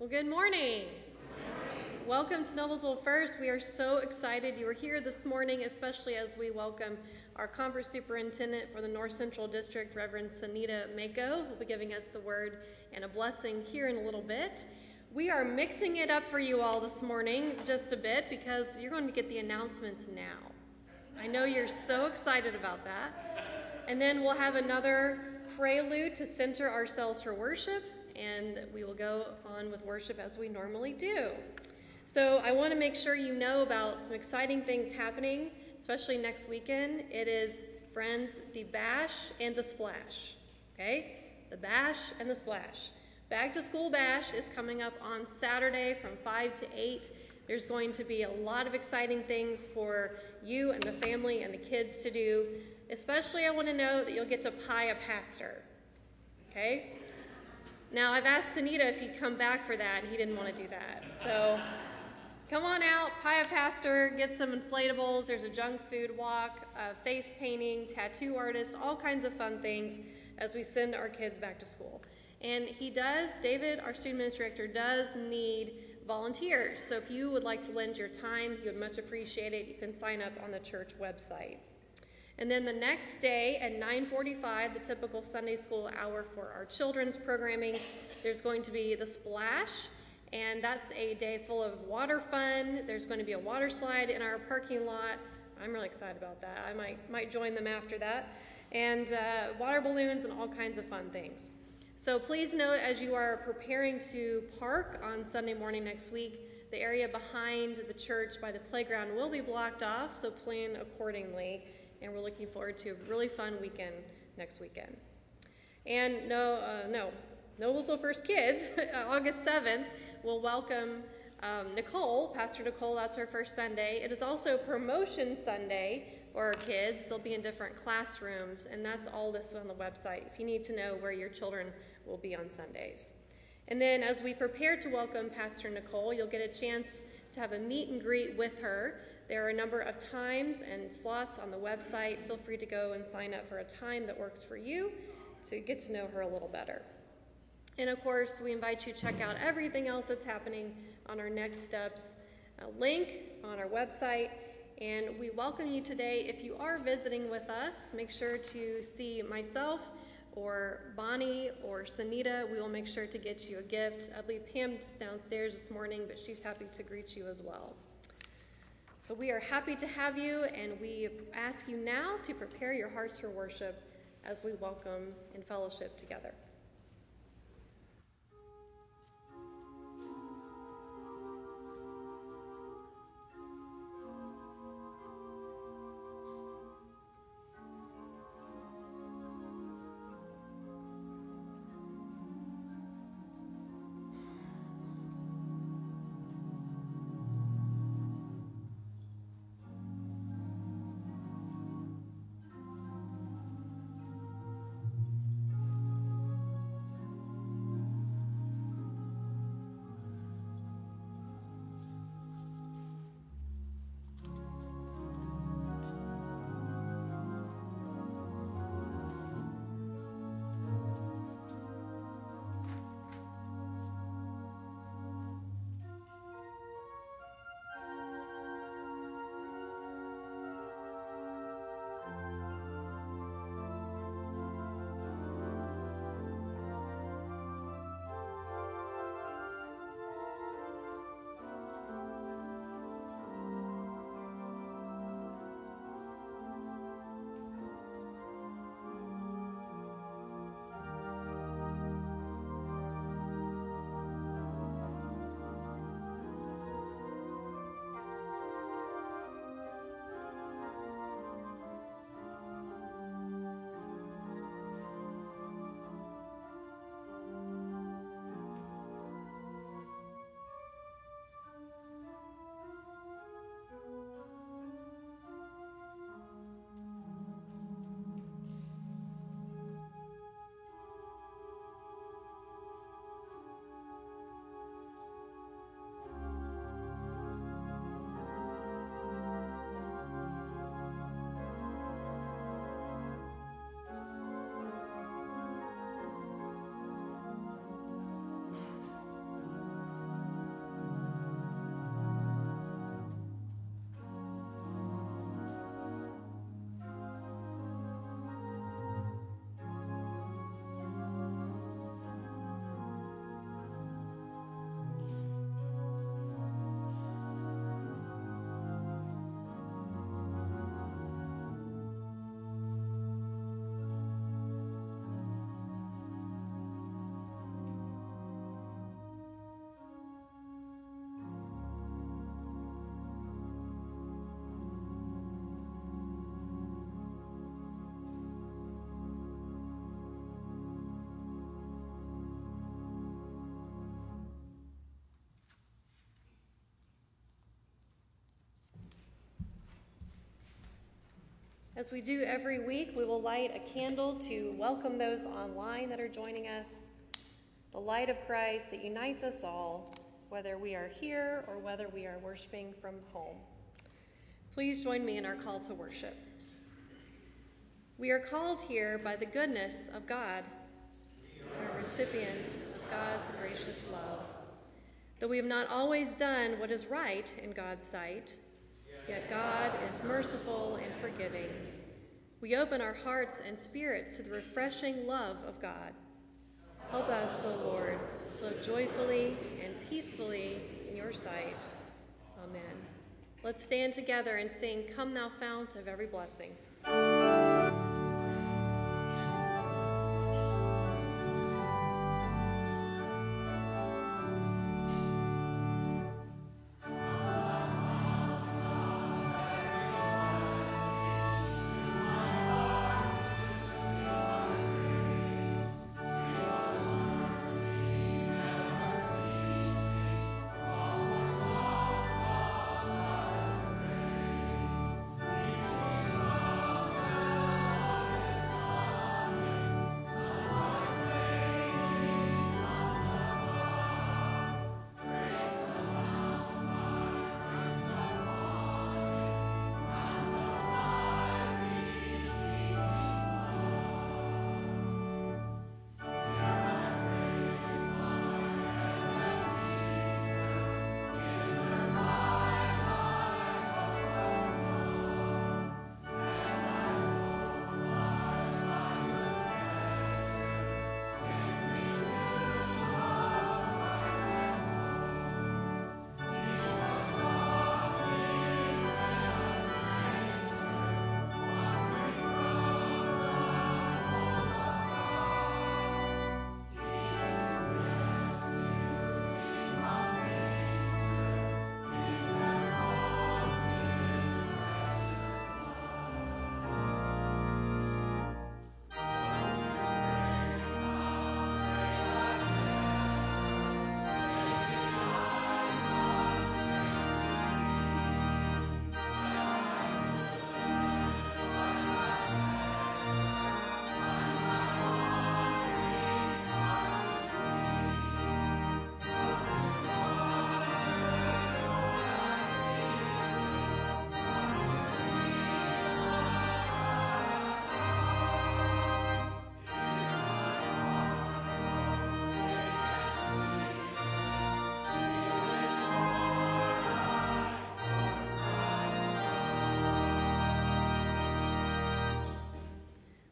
Well, good morning. Welcome to Noblesville First. We are so excited you are here this morning, especially as we welcome our conference superintendent for the North Central District, Reverend Saneta Maiko, who will be giving us the word and a blessing here in a little bit. We are mixing it up for you all this morning just a bit because you're going to get the announcements now. I know you're so excited about that. And then we'll have another prelude to center ourselves for worship, and we will go on with worship as we normally do. So I want to make sure you know about some exciting things happening, especially next weekend. It is, friends, the Bash and the Splash. Okay? The Bash and the Splash. Back to School Bash is coming up on Saturday from 5 to 8. There's going to be a lot of exciting things for you and the family and the kids to do. Especially, I want to know that you'll get to pie a pastor. Okay? Now, I've asked Anita if he'd come back for that, and he didn't want to do that. So, come on out, pie a pastor, get some inflatables. There's a junk food walk, face painting, tattoo artist, all kinds of fun things as we send our kids back to school. And he does, David, our student ministry director, does need volunteers. So if you would like to lend your time, he would much appreciate it. You can sign up on the church website. And then the next day at 9:45, the typical Sunday school hour for our children's programming, there's going to be the splash, and that's a day full of water fun. There's going to be a water slide in our parking lot. I'm really excited about that. I might might join them after that, and uh, water balloons and all kinds of fun things. So please note as you are preparing to park on Sunday morning next week, the area behind the church by the playground will be blocked off, so plan accordingly and we're looking forward to a really fun weekend next weekend. And no, uh, no, Noblesville First Kids, August 7th, will welcome um, Nicole, Pastor Nicole. That's her first Sunday. It is also Promotion Sunday for our kids. They'll be in different classrooms, and that's all listed on the website if you need to know where your children will be on Sundays. And then, as we prepare to welcome Pastor Nicole, you'll get a chance to have a meet and greet with her. There are a number of times and slots on the website. Feel free to go and sign up for a time that works for you to get to know her a little better. And of course, we invite you to check out everything else that's happening on our Next Steps uh, link on our website. And we welcome you today. If you are visiting with us, make sure to see myself or Bonnie or Saneta. We will make sure to get you a gift. I believe Pam's downstairs this morning, but she's happy to greet you as well. So we are happy to have you, and we ask you now to prepare your hearts for worship as we welcome in fellowship together. As we do every week, we will light a candle to welcome those online that are joining us. The light of Christ that unites us all, whether we are here or whether we are worshiping from home. Please join me in our call to worship. We are called here by the goodness of God. We are recipients of God's gracious love. Though we have not always done what is right in God's sight, yet God is merciful and forgiving. We open our hearts and spirits to the refreshing love of God. Help us, O Lord, to live joyfully and peacefully in your sight. Amen. Let's stand together and sing, Come Thou Fount of Every Blessing.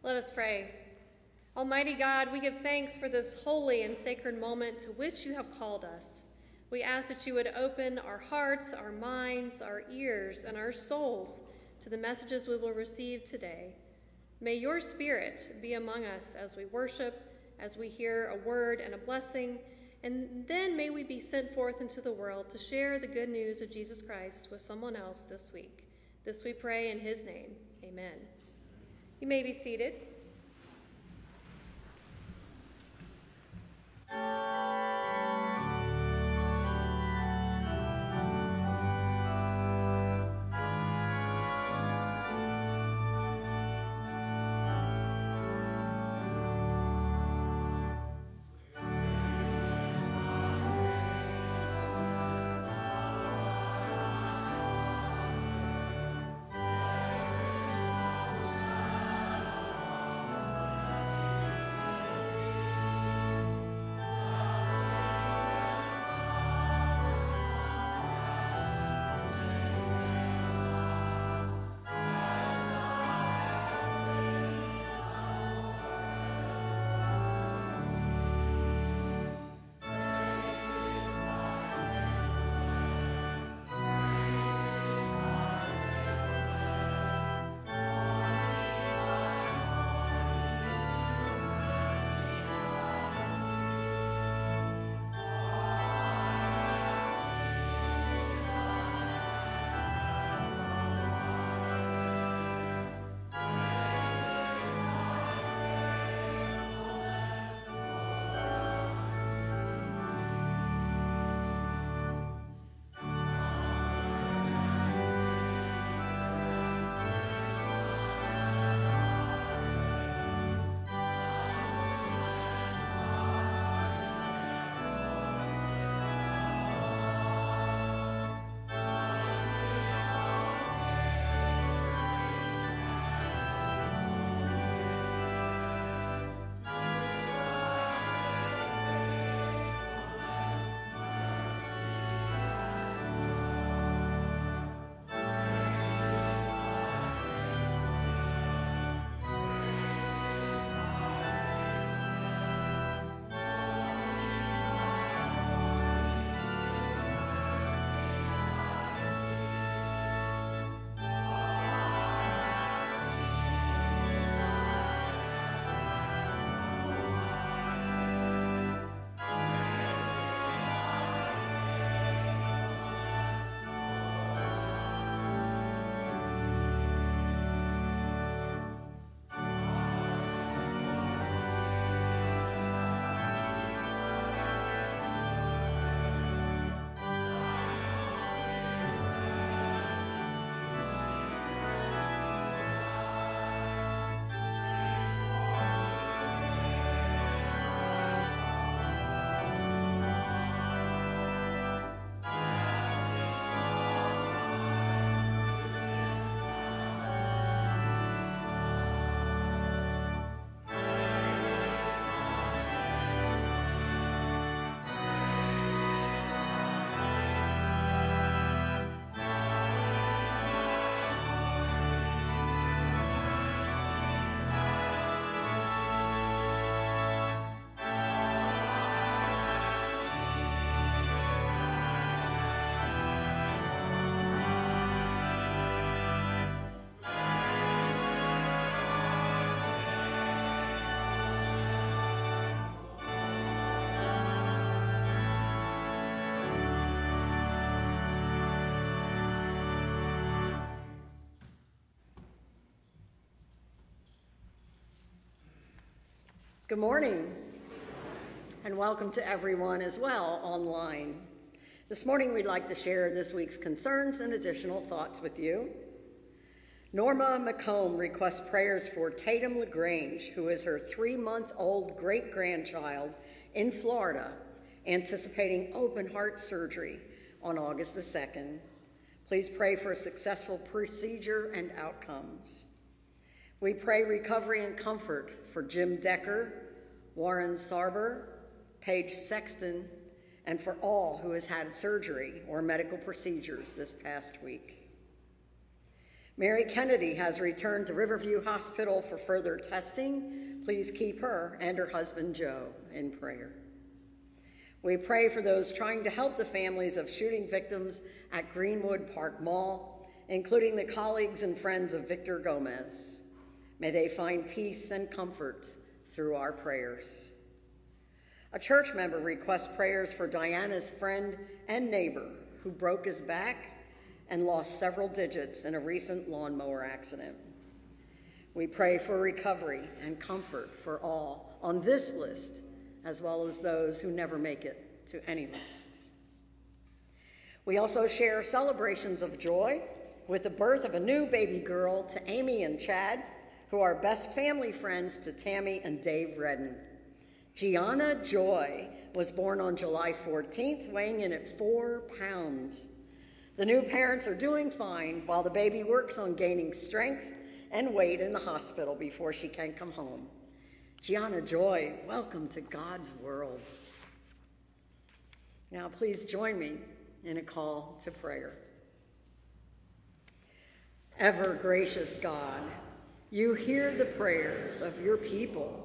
Let us pray. Almighty God, we give thanks for this holy and sacred moment to which you have called us. We ask that you would open our hearts, our minds, our ears, and our souls to the messages we will receive today. May your Spirit be among us as we worship, as we hear a word and a blessing, and then may we be sent forth into the world to share the good news of Jesus Christ with someone else this week. This we pray in his name. Amen. You may be seated. Good morning, and welcome to everyone as well online. This morning, we'd like to share this week's concerns and additional thoughts with you. Norma McComb requests prayers for Tatum LaGrange, who is her three month old great grandchild in Florida, anticipating open heart surgery on August the 2nd. Please pray for a successful procedure and outcomes. We pray recovery and comfort for Jim Decker, Warren Sarber, Paige Sexton, and for all who has had surgery or medical procedures this past week. Mary Kennedy has returned to Riverview Hospital for further testing. Please keep her and her husband Joe in prayer. We pray for those trying to help the families of shooting victims at Greenwood Park Mall, including the colleagues and friends of Victor Gomez. May they find peace and comfort through our prayers. A church member requests prayers for Diana's friend and neighbor who broke his back and lost several digits in a recent lawnmower accident. We pray for recovery and comfort for all on this list, as well as those who never make it to any list. We also share celebrations of joy with the birth of a new baby girl to Amy and Chad, who are best family friends to Tammy and Dave Redden. Gianna Joy was born on July 14th, weighing in at four pounds. The new parents are doing fine while the baby works on gaining strength and weight in the hospital before she can come home. Gianna Joy, welcome to God's world. Now, please join me in a call to prayer. Ever gracious God, you hear the prayers of your people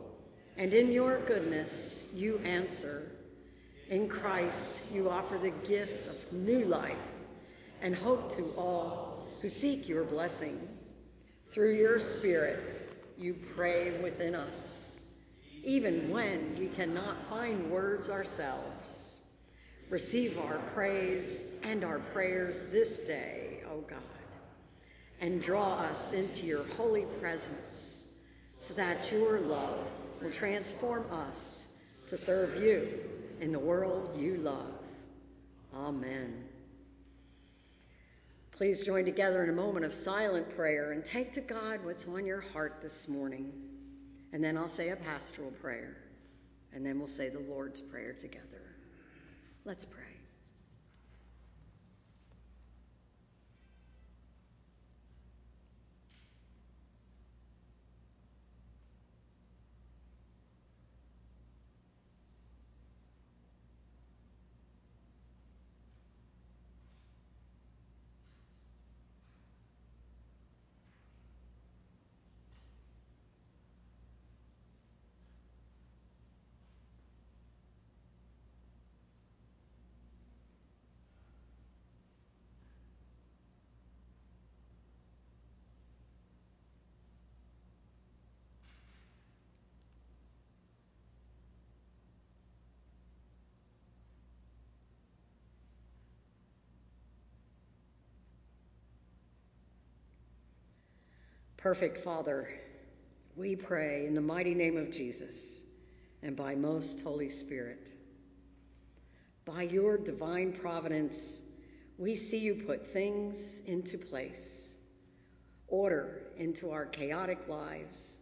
and in your goodness you answer. In Christ you offer the gifts of new life and hope to all who seek your blessing. Through your Spirit you pray within us, even when we cannot find words ourselves. Receive our praise and our prayers this day, O God, and draw us into your holy presence so that your love will transform us to serve you in the world you love. Amen. Please join together in a moment of silent prayer and take to God what's on your heart this morning. And then I'll say a pastoral prayer, and then we'll say the Lord's Prayer together. Let's pray. Perfect Father, we pray in the mighty name of Jesus and by most Holy Spirit. By your divine providence, we see you put things into place, order into our chaotic lives,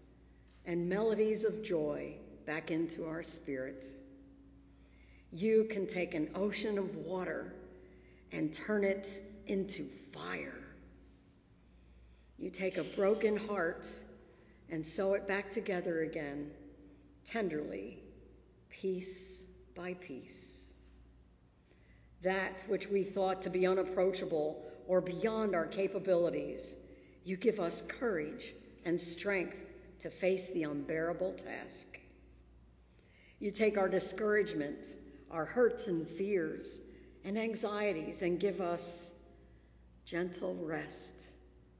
and melodies of joy back into our spirit. You can take an ocean of water and turn it into fire you take a broken heart and sew it back together again, tenderly, piece by piece. That which we thought to be unapproachable or beyond our capabilities, you give us courage and strength to face the unbearable task. You take our discouragement, our hurts and fears and anxieties, and give us gentle rest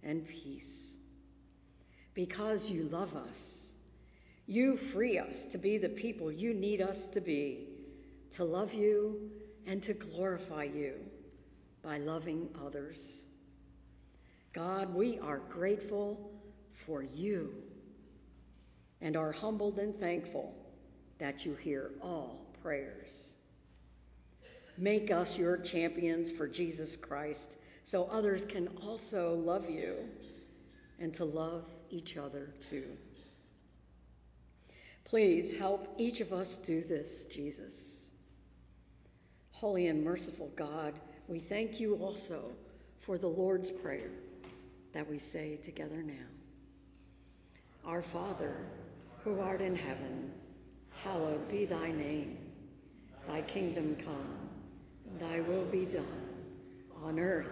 and peace. Because you love us, you free us to be the people you need us to be, to love you and to glorify you by loving others. God, we are grateful for you and are humbled and thankful that you hear all prayers. Make us your champions for Jesus Christ so others can also love you and to love each other too. Please help each of us do this, Jesus. Holy and merciful God, we thank you also for the Lord's Prayer that we say together now. Our Father, who art in heaven, hallowed be thy name. Thy kingdom come, thy will be done, on earth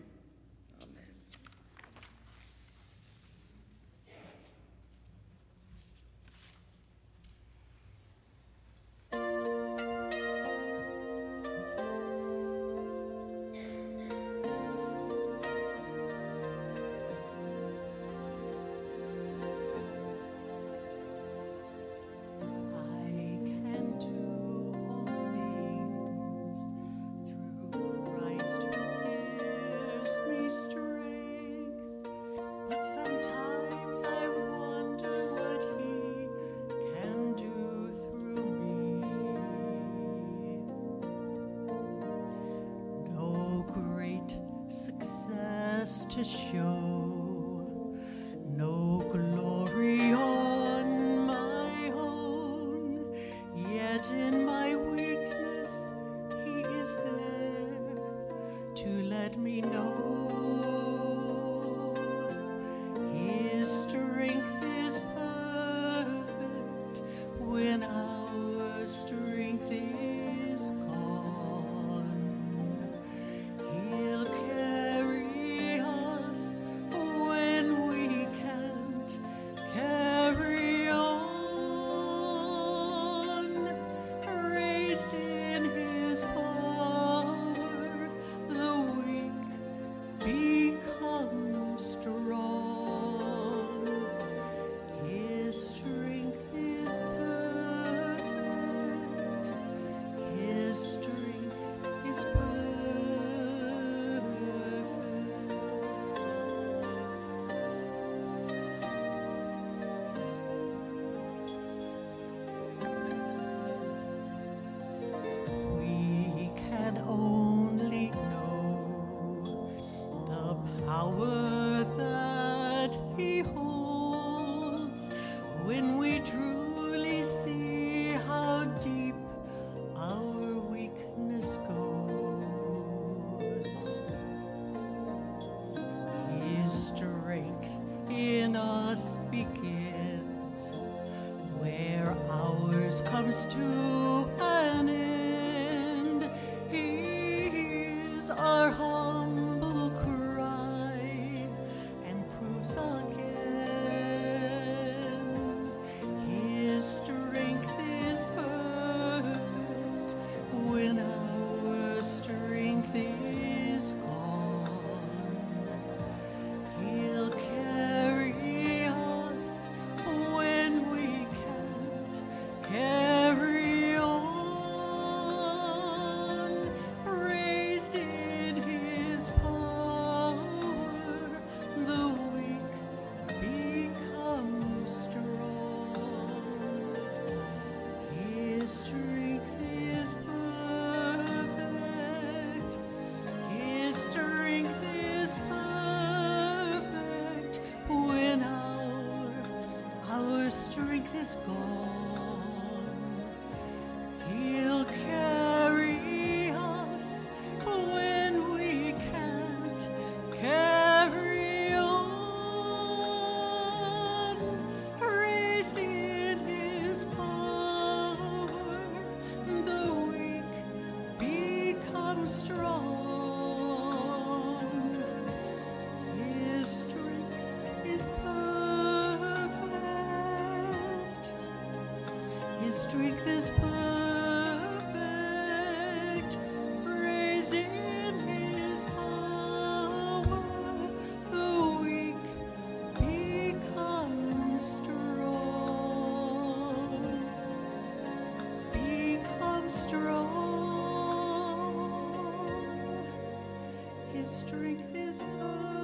His strength is high.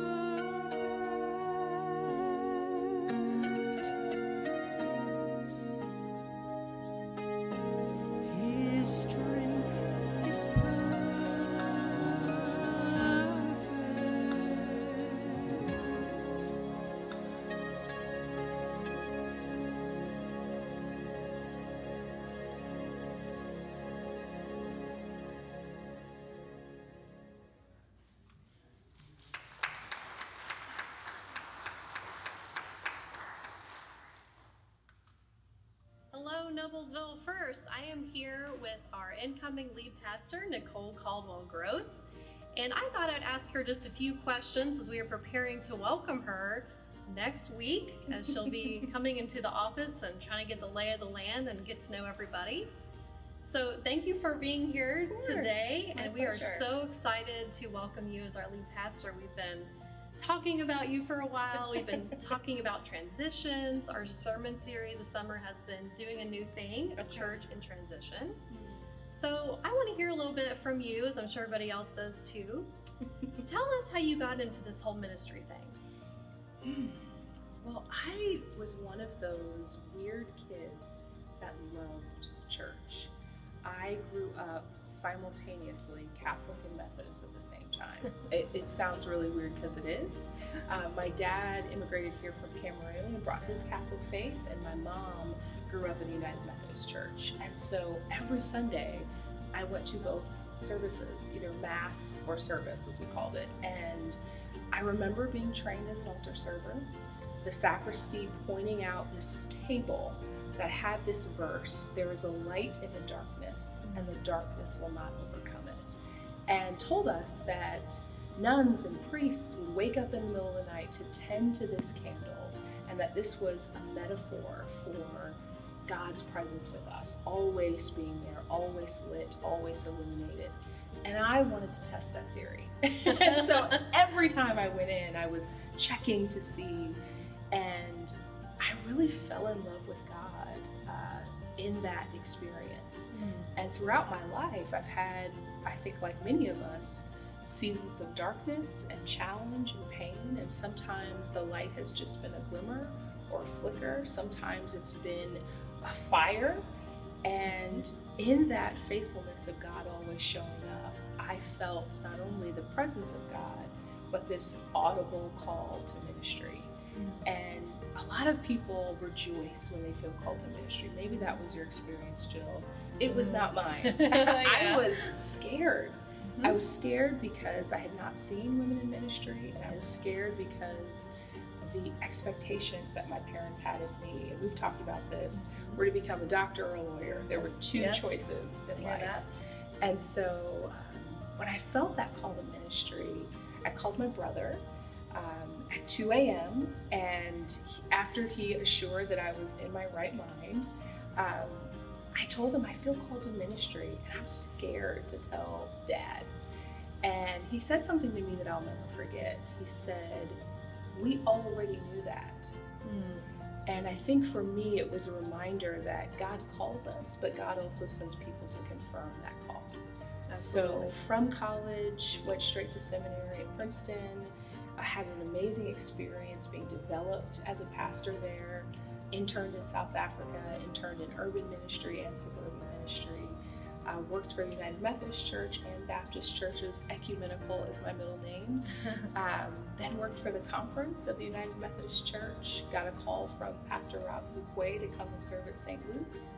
Noblesville First. I am here with our incoming lead pastor, Nicole Caldwell Gross. And I thought I'd ask her just a few questions as we are preparing to welcome her next week, as she'll be coming into the office and trying to get the lay of the land and get to know everybody. So, thank you for being here today. My and we pleasure. are so excited to welcome you as our lead pastor. We've been talking about you for a while. We've been talking about transitions. Our sermon series this summer has been doing a new thing, a church in transition. So I want to hear a little bit from you, as I'm sure everybody else does too. Tell us how you got into this whole ministry thing. Well, I was one of those weird kids that loved church. I grew up simultaneously Catholic and Methodist at the same time. It, it sounds really weird because it is. Uh, my dad immigrated here from Cameroon and brought his Catholic faith, and my mom grew up in the United Methodist Church. And so every Sunday, I went to both services, either Mass or service, as we called it. And I remember being trained as an altar server, the sacristy pointing out this table that had this verse there is a light in the darkness, and the darkness will not overcome. And told us that nuns and priests would wake up in the middle of the night to tend to this candle, and that this was a metaphor for God's presence with us, always being there, always lit, always illuminated. And I wanted to test that theory. and so every time I went in, I was checking to see, and I really fell in love with in that experience. Hmm. And throughout my life, I've had, I think, like many of us, seasons of darkness and challenge and pain. And sometimes the light has just been a glimmer or a flicker. Sometimes it's been a fire. And in that faithfulness of God always showing up, I felt not only the presence of God, but this audible call to ministry. Hmm. And a lot of people rejoice when they feel called to ministry. Maybe that was your experience, Jill. It was not mine. Yeah. I was scared. Mhm. I was scared because I had not seen women in ministry, and I was scared because the expectations that my parents had of me, and we've talked about this, were to become a doctor or a lawyer. There were two Yes. choices in life. that? And so um, when I felt that call to ministry, I called my brother um, at 2 a.m. And he, after he assured that I was in my right mind, um, I told him I feel called to ministry and I'm scared to tell dad. And he said something to me that I'll never forget. He said, We already knew that. And I think for me, it was a reminder that God calls us, but God also sends people to confirm that call. Absolutely. So from college, went straight to seminary at Princeton. I had an amazing experience being developed as a pastor there. Interned in South Africa, interned in urban ministry and suburban ministry. I worked for the United Methodist Church and Baptist churches. Ecumenical is my middle name. Um, then worked for the conference of the United Methodist Church. Got a call from Pastor Rob Fuquay to come and serve at St. Luke's.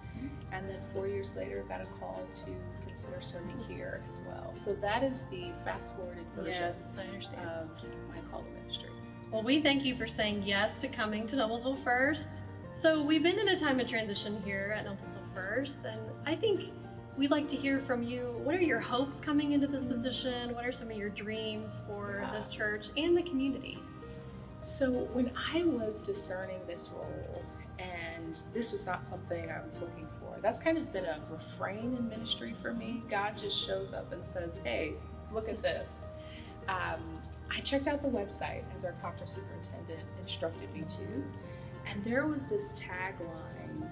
And then four years later, got a call to consider serving here as well. So that is the fast forwarded version yes, of my call to ministry. Well, we thank you for saying yes to coming to Noblesville First. So, we've been in a time of transition here at Noblesville First, and I think we'd like to hear from you. What are your hopes coming into this position? What are some of your dreams for Yeah. this church and the community? So when I was discerning this role, and this was not something I was looking for, that's kind of been a refrain in ministry for me. God just shows up and says, "Hey, look at this." Um, I checked out the website as our conference superintendent instructed me to, and there was this tagline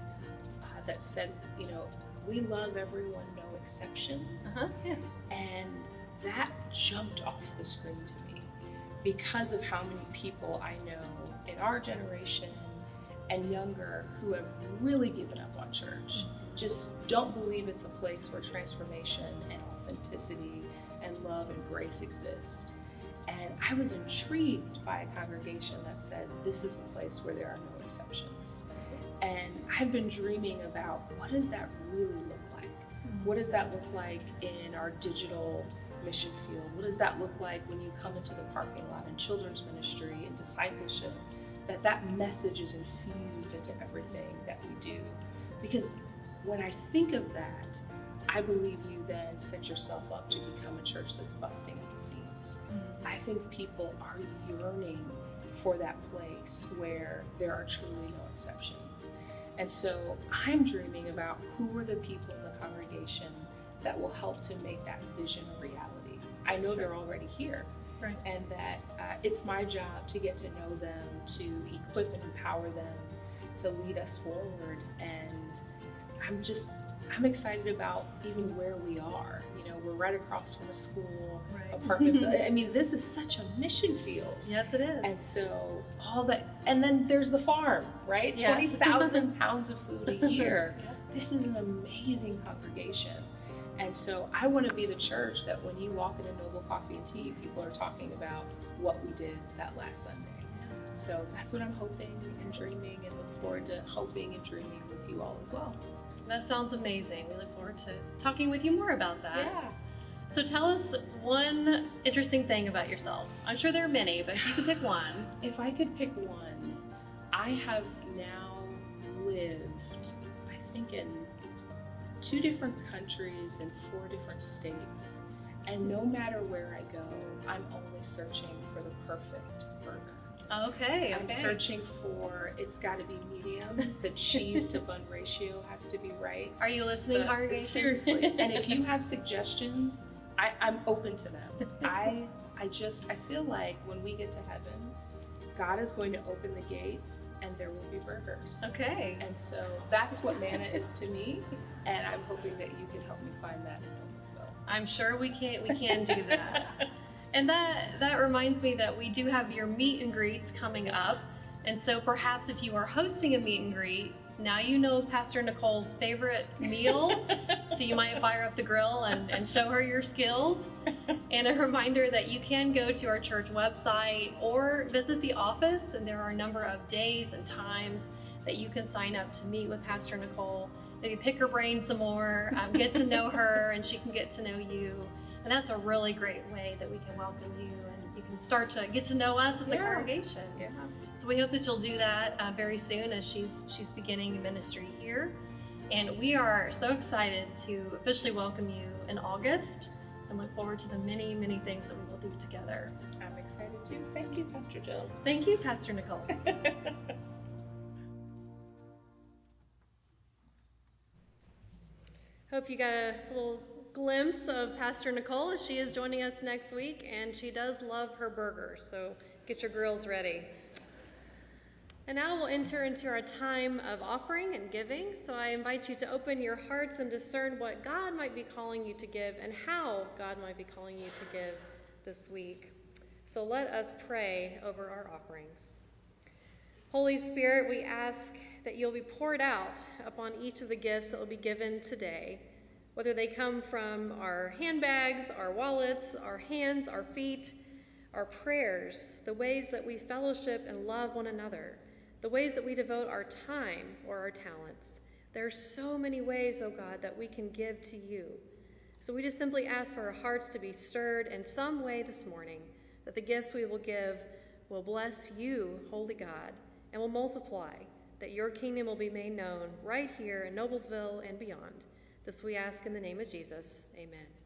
uh, that said, "You know, we love everyone, no exceptions." Uh-huh. Yeah. And that jumped off the screen to me because of how many people I know in our generation and younger who have really given up on church. Just don't believe it's a place where transformation and authenticity and love and grace exist. And I was intrigued by a congregation that said, This is a place where there are no exceptions. And I've been dreaming about what does that really look like? What does that look like in our digital mission field? What does that look like when you come into the parking lot in children's ministry and discipleship? That that message is infused into everything that we do. Because when I think of that, I believe you then set yourself up to become a church that's busting at the seams. Mm-hmm. I think people are yearning for that place where there are truly no exceptions. And so I'm dreaming about who are the people in the congregation that will help to make that vision a reality. I know they're already here. Right. And that uh, it's my job to get to know them, to equip and empower them, to lead us forward. And I'm just, I'm excited about even where we are. We're right across from a school, right. apartment. I mean, this is such a mission field. Yes, it is. And so all that, and then there's the farm, right? Yes. 20,000 pounds of food a year. yeah. This is an amazing congregation. And so I want to be the church that when you walk into Noble Coffee and Tea, people are talking about what we did that last Sunday. So that's what I'm hoping and dreaming and look forward to hoping and dreaming with you all as well. That sounds amazing. We look forward to talking with you more about that. Yeah. So tell us one interesting thing about yourself. I'm sure there are many, but if you could pick one. If I could pick one, I have now lived, I think, in two different countries and four different states. And no matter where I go, I'm only searching for the perfect. Okay, I'm searching for it's got to be medium. The cheese to bun ratio has to be right. Are you listening, congregation? Seriously. and if you have suggestions, I, I'm open to them. I I just I feel like when we get to heaven, God is going to open the gates and there will be burgers. Okay. And so that's what manna is to me, and I'm hoping that you can help me find that in Noblesville. I'm sure we can we can do that. and that that reminds me that we do have your meet and greets coming up. And so perhaps if you are hosting a meet and greet, now you know Pastor Nicole's favorite meal, so you might fire up the grill and, and show her your skills. And a reminder that you can go to our church website or visit the office, and there are a number of days and times that you can sign up to meet with Pastor Nicole. Maybe pick her brain some more, um, get to know her, and she can get to know you. And that's a really great way that we can welcome you and you can start to get to know us as yeah. a congregation. Yeah. So we hope that you'll do that uh, very soon as she's she's beginning ministry here. And we are so excited to officially welcome you in August and look forward to the many, many things that we will do together. I'm excited too. Thank you, Pastor Jill. Thank you, Pastor Nicole. Hope you got a little glimpse of Pastor Nicole as she is joining us next week, and she does love her burgers, so get your grills ready. And now we'll enter into our time of offering and giving. So I invite you to open your hearts and discern what God might be calling you to give and how God might be calling you to give this week. So let us pray over our offerings. Holy Spirit, we ask that you'll be poured out upon each of the gifts that will be given today whether they come from our handbags, our wallets, our hands, our feet, our prayers, the ways that we fellowship and love one another, the ways that we devote our time or our talents. There are so many ways, oh God, that we can give to you. So we just simply ask for our hearts to be stirred in some way this morning, that the gifts we will give will bless you, Holy God, and will multiply, that your kingdom will be made known right here in Noblesville and beyond. This we ask in the name of Jesus. Amen.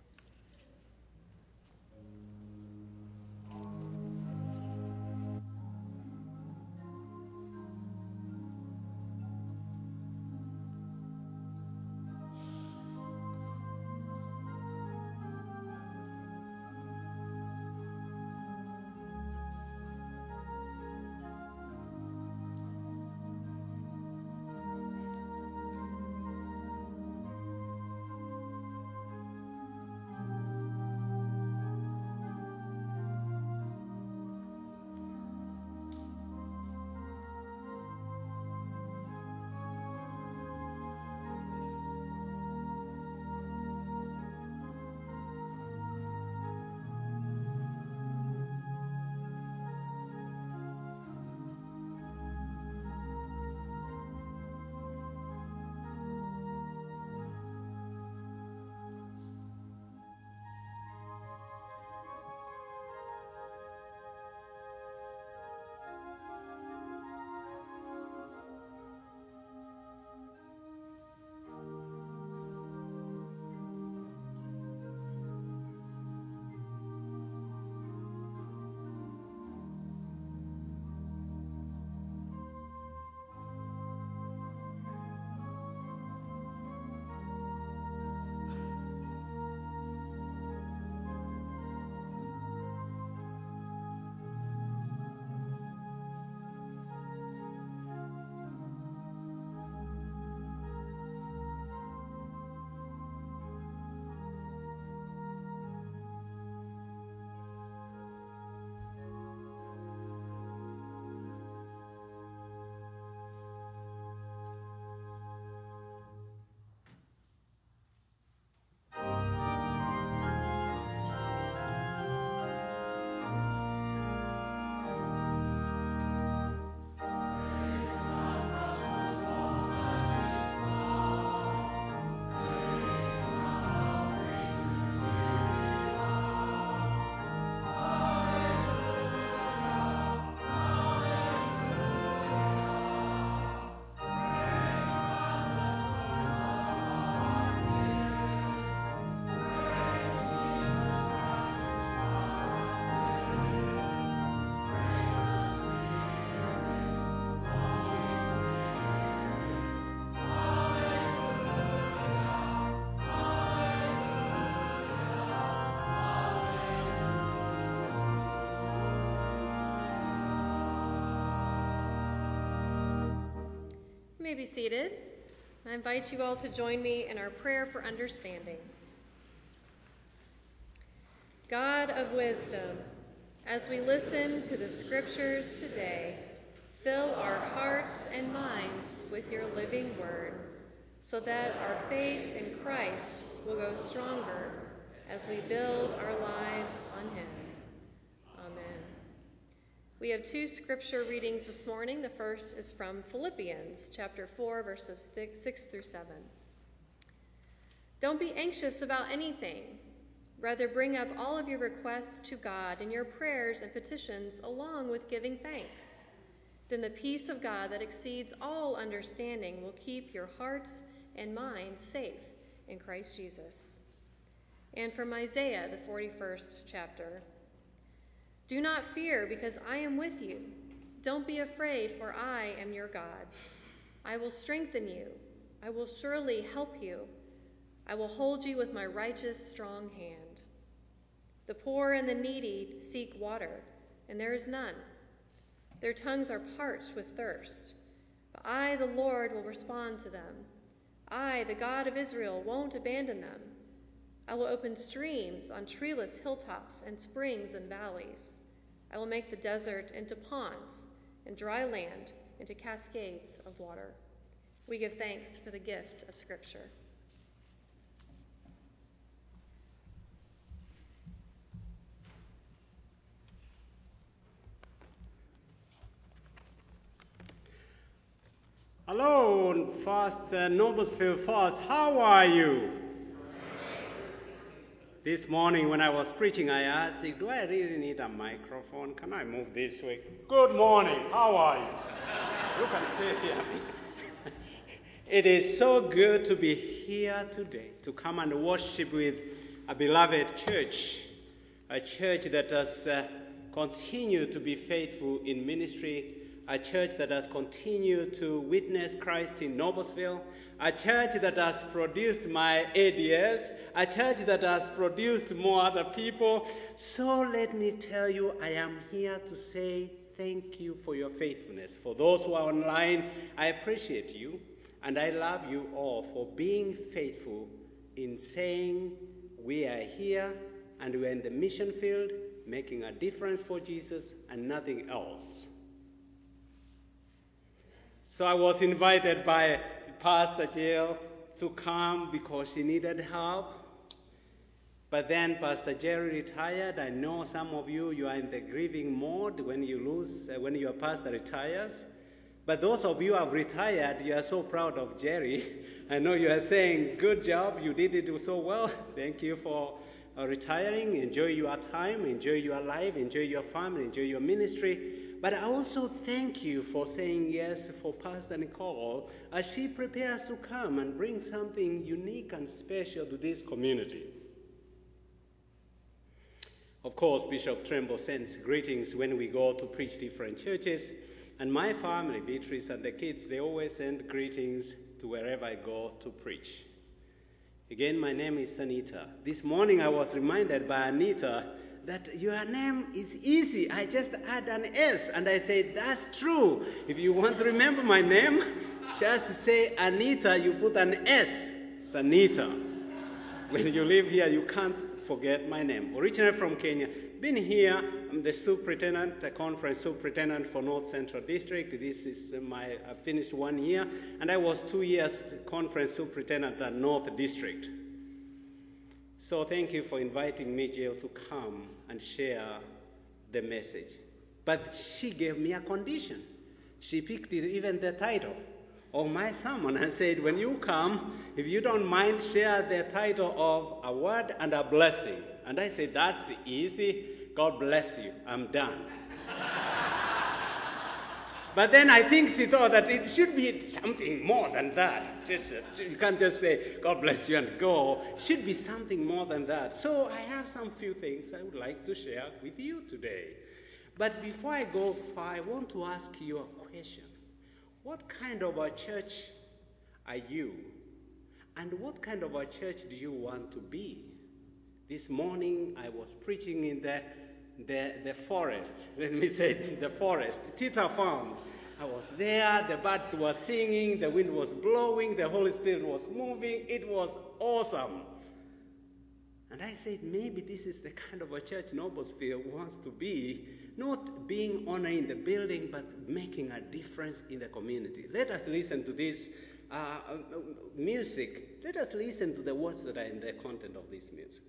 May be seated. I invite you all to join me in our prayer for understanding. God of wisdom, as we listen to the scriptures today, fill our hearts and minds with your living word, so that our faith in Christ will grow stronger as we build our lives on him. We have two scripture readings this morning. The first is from Philippians chapter 4 verses 6 through 7. Don't be anxious about anything. Rather, bring up all of your requests to God in your prayers and petitions, along with giving thanks. Then the peace of God that exceeds all understanding will keep your hearts and minds safe in Christ Jesus. And from Isaiah, the 41st chapter Do not fear, because I am with you. Don't be afraid, for I am your God. I will strengthen you, I will surely help you. I will hold you with my righteous, strong hand. The poor and the needy seek water, and there is none. Their tongues are parched with thirst. But I, the Lord, will respond to them. I, the God of Israel, won't abandon them. I will open streams on treeless hilltops and springs in valleys. I will make the desert into ponds and dry land into cascades of water. We give thanks for the gift of Scripture. Hello, First uh, Noblesville First. How are you? This morning when I was preaching, I asked, do I really need a microphone? Can I move this way? Good morning. How are you? you can stay here. it is so good to be here today, to come and worship with a beloved church, a church that has uh, continued to be faithful in ministry a church that has continued to witness Christ in Noblesville, a church that has produced my ADS, a church that has produced more other people. So let me tell you, I am here to say thank you for your faithfulness. For those who are online, I appreciate you and I love you all for being faithful in saying we are here and we're in the mission field making a difference for Jesus and nothing else. So I was invited by Pastor Jill to come because she needed help. But then Pastor Jerry retired. I know some of you, you are in the grieving mode when you lose, uh, when your pastor retires. But those of you who have retired, you are so proud of Jerry. I know you are saying, good job, you did it so well. Thank you for uh, retiring. Enjoy your time, enjoy your life, enjoy your family, enjoy your ministry. But I also thank you for saying yes for Pastor Nicole as she prepares to come and bring something unique and special to this community. Of course, Bishop Trimble sends greetings when we go to preach different churches. And my family, Beatrice and the kids, they always send greetings to wherever I go to preach. Again, my name is Anita. This morning I was reminded by Anita that your name is easy. I just add an S. And I say, that's true. If you want to remember my name, just say Anita, you put an S. Saneta. When you live here, you can't forget my name. Originally from Kenya. Been here, I'm the superintendent, the conference superintendent for North Central District. This is my, I finished one year, and I was two years conference superintendent at North District. So thank you for inviting me, Jill, to come and share the message. But she gave me a condition. She picked even the title of my sermon and said, When you come, if you don't mind, share the title of a word and a blessing. And I said, That's easy. God bless you. I'm done. But then I think she thought that it should be something more than that. Just, you can't just say, God bless you and go. It should be something more than that. So I have some few things I would like to share with you today. But before I go far, I want to ask you a question. What kind of a church are you? And what kind of a church do you want to be? This morning I was preaching in the the, the forest, let me say it, the forest, Teter Farms. I was there, the birds were singing, the wind was blowing, the Holy Spirit was moving. It was awesome. And I said, maybe this is the kind of a church Noblesville wants to be, not being honor in the building, but making a difference in the community. Let us listen to this uh, uh, music. Let us listen to the words that are in the content of this music.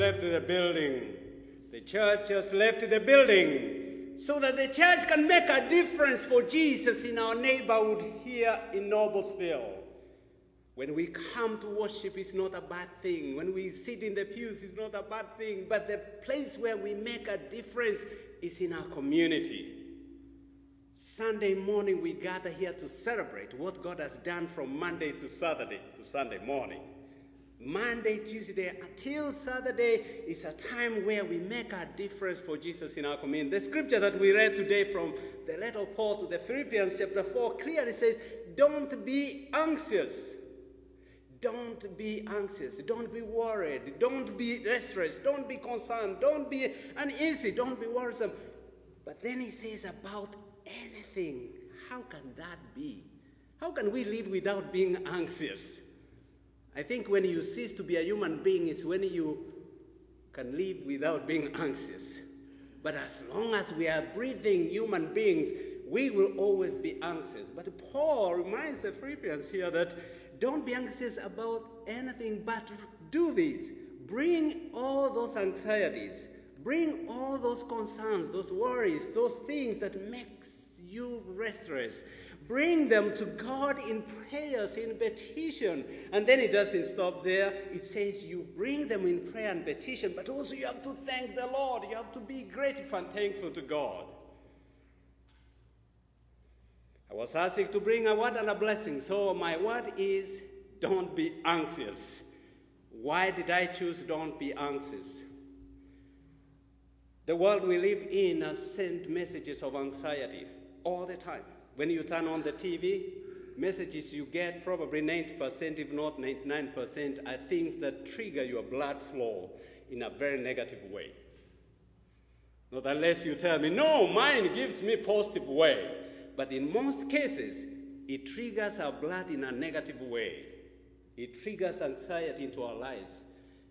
Left the building. The church has left the building so that the church can make a difference for Jesus in our neighborhood here in Noblesville. When we come to worship, it's not a bad thing. When we sit in the pews, it's not a bad thing. But the place where we make a difference is in our community. Sunday morning, we gather here to celebrate what God has done from Monday to Saturday to Sunday morning. Monday, Tuesday, until Saturday is a time where we make a difference for Jesus in our community. The scripture that we read today from the letter of Paul to the Philippians, chapter 4, clearly says, Don't be anxious. Don't be anxious. Don't be worried. Don't be restless. Don't be concerned. Don't be uneasy. Don't be worrisome. But then he says about anything. How can that be? How can we live without being anxious? I think when you cease to be a human being is when you can live without being anxious. But as long as we are breathing human beings, we will always be anxious. But Paul reminds the Philippians here that don't be anxious about anything, but do this. Bring all those anxieties, bring all those concerns, those worries, those things that makes you restless. Bring them to God in prayers, in petition. And then it doesn't stop there. It says you bring them in prayer and petition, but also you have to thank the Lord. You have to be grateful and thankful to God. I was asked to bring a word and a blessing. So my word is don't be anxious. Why did I choose don't be anxious? The world we live in has sent messages of anxiety all the time. When you turn on the TV, messages you get, probably 90%, if not 99%, are things that trigger your blood flow in a very negative way. Not unless you tell me, no, mine gives me positive way. But in most cases, it triggers our blood in a negative way. It triggers anxiety into our lives.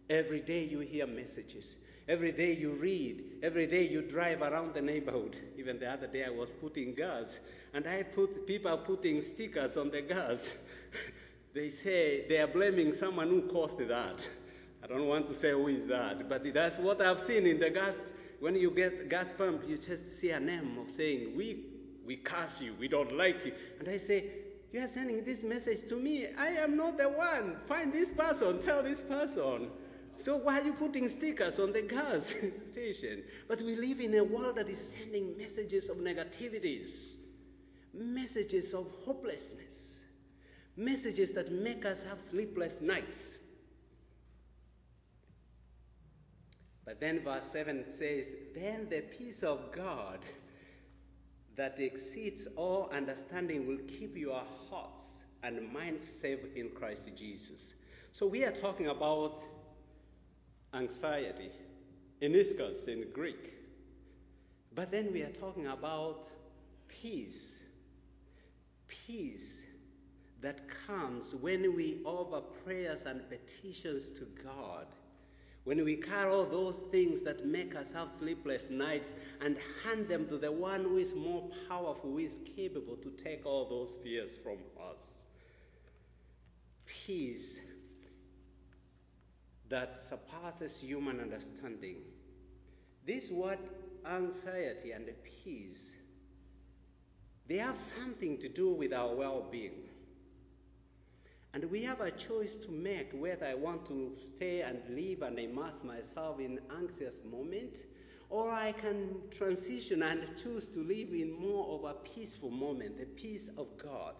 Every day you hear messages. Every day you read. Every day you drive around the neighborhood. Even the other day I was putting gas and I put people putting stickers on the gas. they say they are blaming someone who caused that. I don't want to say who is that, but that's what I've seen in the gas when you get gas pump, you just see a name of saying, we, we curse you, we don't like you. And I say, you are sending this message to me. I am not the one. Find this person, tell this person. So why are you putting stickers on the gas station? But we live in a world that is sending messages of negativities, messages of hopelessness, messages that make us have sleepless nights. But then verse 7 says, Then the peace of God that exceeds all understanding will keep your hearts and minds safe in Christ Jesus. So we are talking about anxiety, ischus in Greek. But then we are talking about peace. Peace that comes when we offer prayers and petitions to God. When we carry all those things that make us have sleepless nights and hand them to the one who is more powerful, who is capable to take all those fears from us. Peace that surpasses human understanding. This word anxiety and peace, they have something to do with our well being. And we have a choice to make whether I want to stay and live and immerse myself in anxious moment, or I can transition and choose to live in more of a peaceful moment, the peace of God.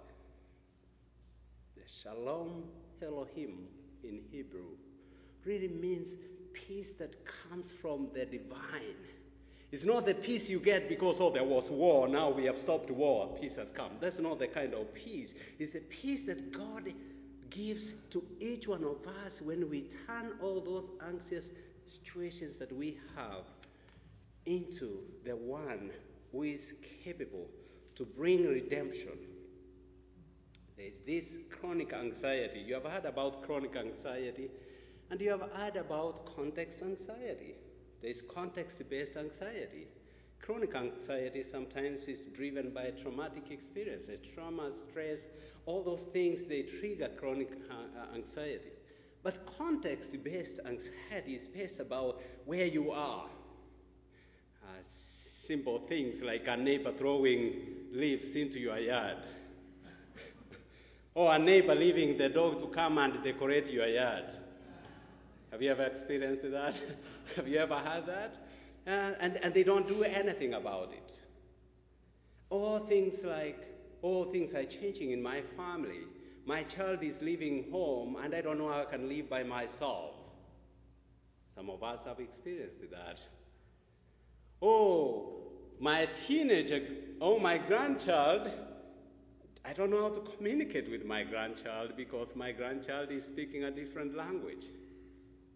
The Shalom Elohim in Hebrew really means peace that comes from the divine. It's not the peace you get because, oh, there was war, now we have stopped war, peace has come. That's not the kind of peace. It's the peace that God gives to each one of us when we turn all those anxious situations that we have into the one who is capable to bring redemption. There's this chronic anxiety. You have heard about chronic anxiety, and you have heard about context anxiety. There's context based anxiety. Chronic anxiety sometimes is driven by traumatic experiences, trauma, stress, all those things, they trigger chronic uh, anxiety. But context based anxiety is based about where you are. Uh, simple things like a neighbor throwing leaves into your yard, or a neighbor leaving the dog to come and decorate your yard. Have you ever experienced that? Have you ever had that? Uh, and, and they don't do anything about it. Or things like, oh, things are changing in my family. My child is leaving home and I don't know how I can live by myself. Some of us have experienced that. Oh, my teenager, oh, my grandchild, I don't know how to communicate with my grandchild because my grandchild is speaking a different language.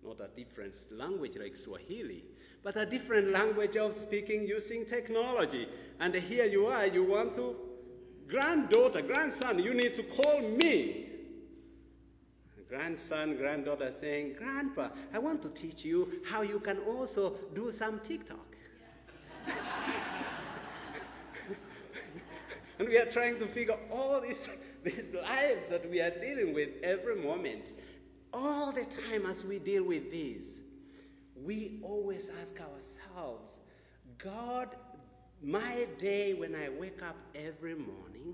Not a different language like Swahili, but a different language of speaking using technology. And here you are, you want to, granddaughter, grandson, you need to call me. Grandson, granddaughter saying, Grandpa, I want to teach you how you can also do some TikTok. and we are trying to figure all these, these lives that we are dealing with every moment. All the time as we deal with these, we always ask ourselves, God, my day when I wake up every morning,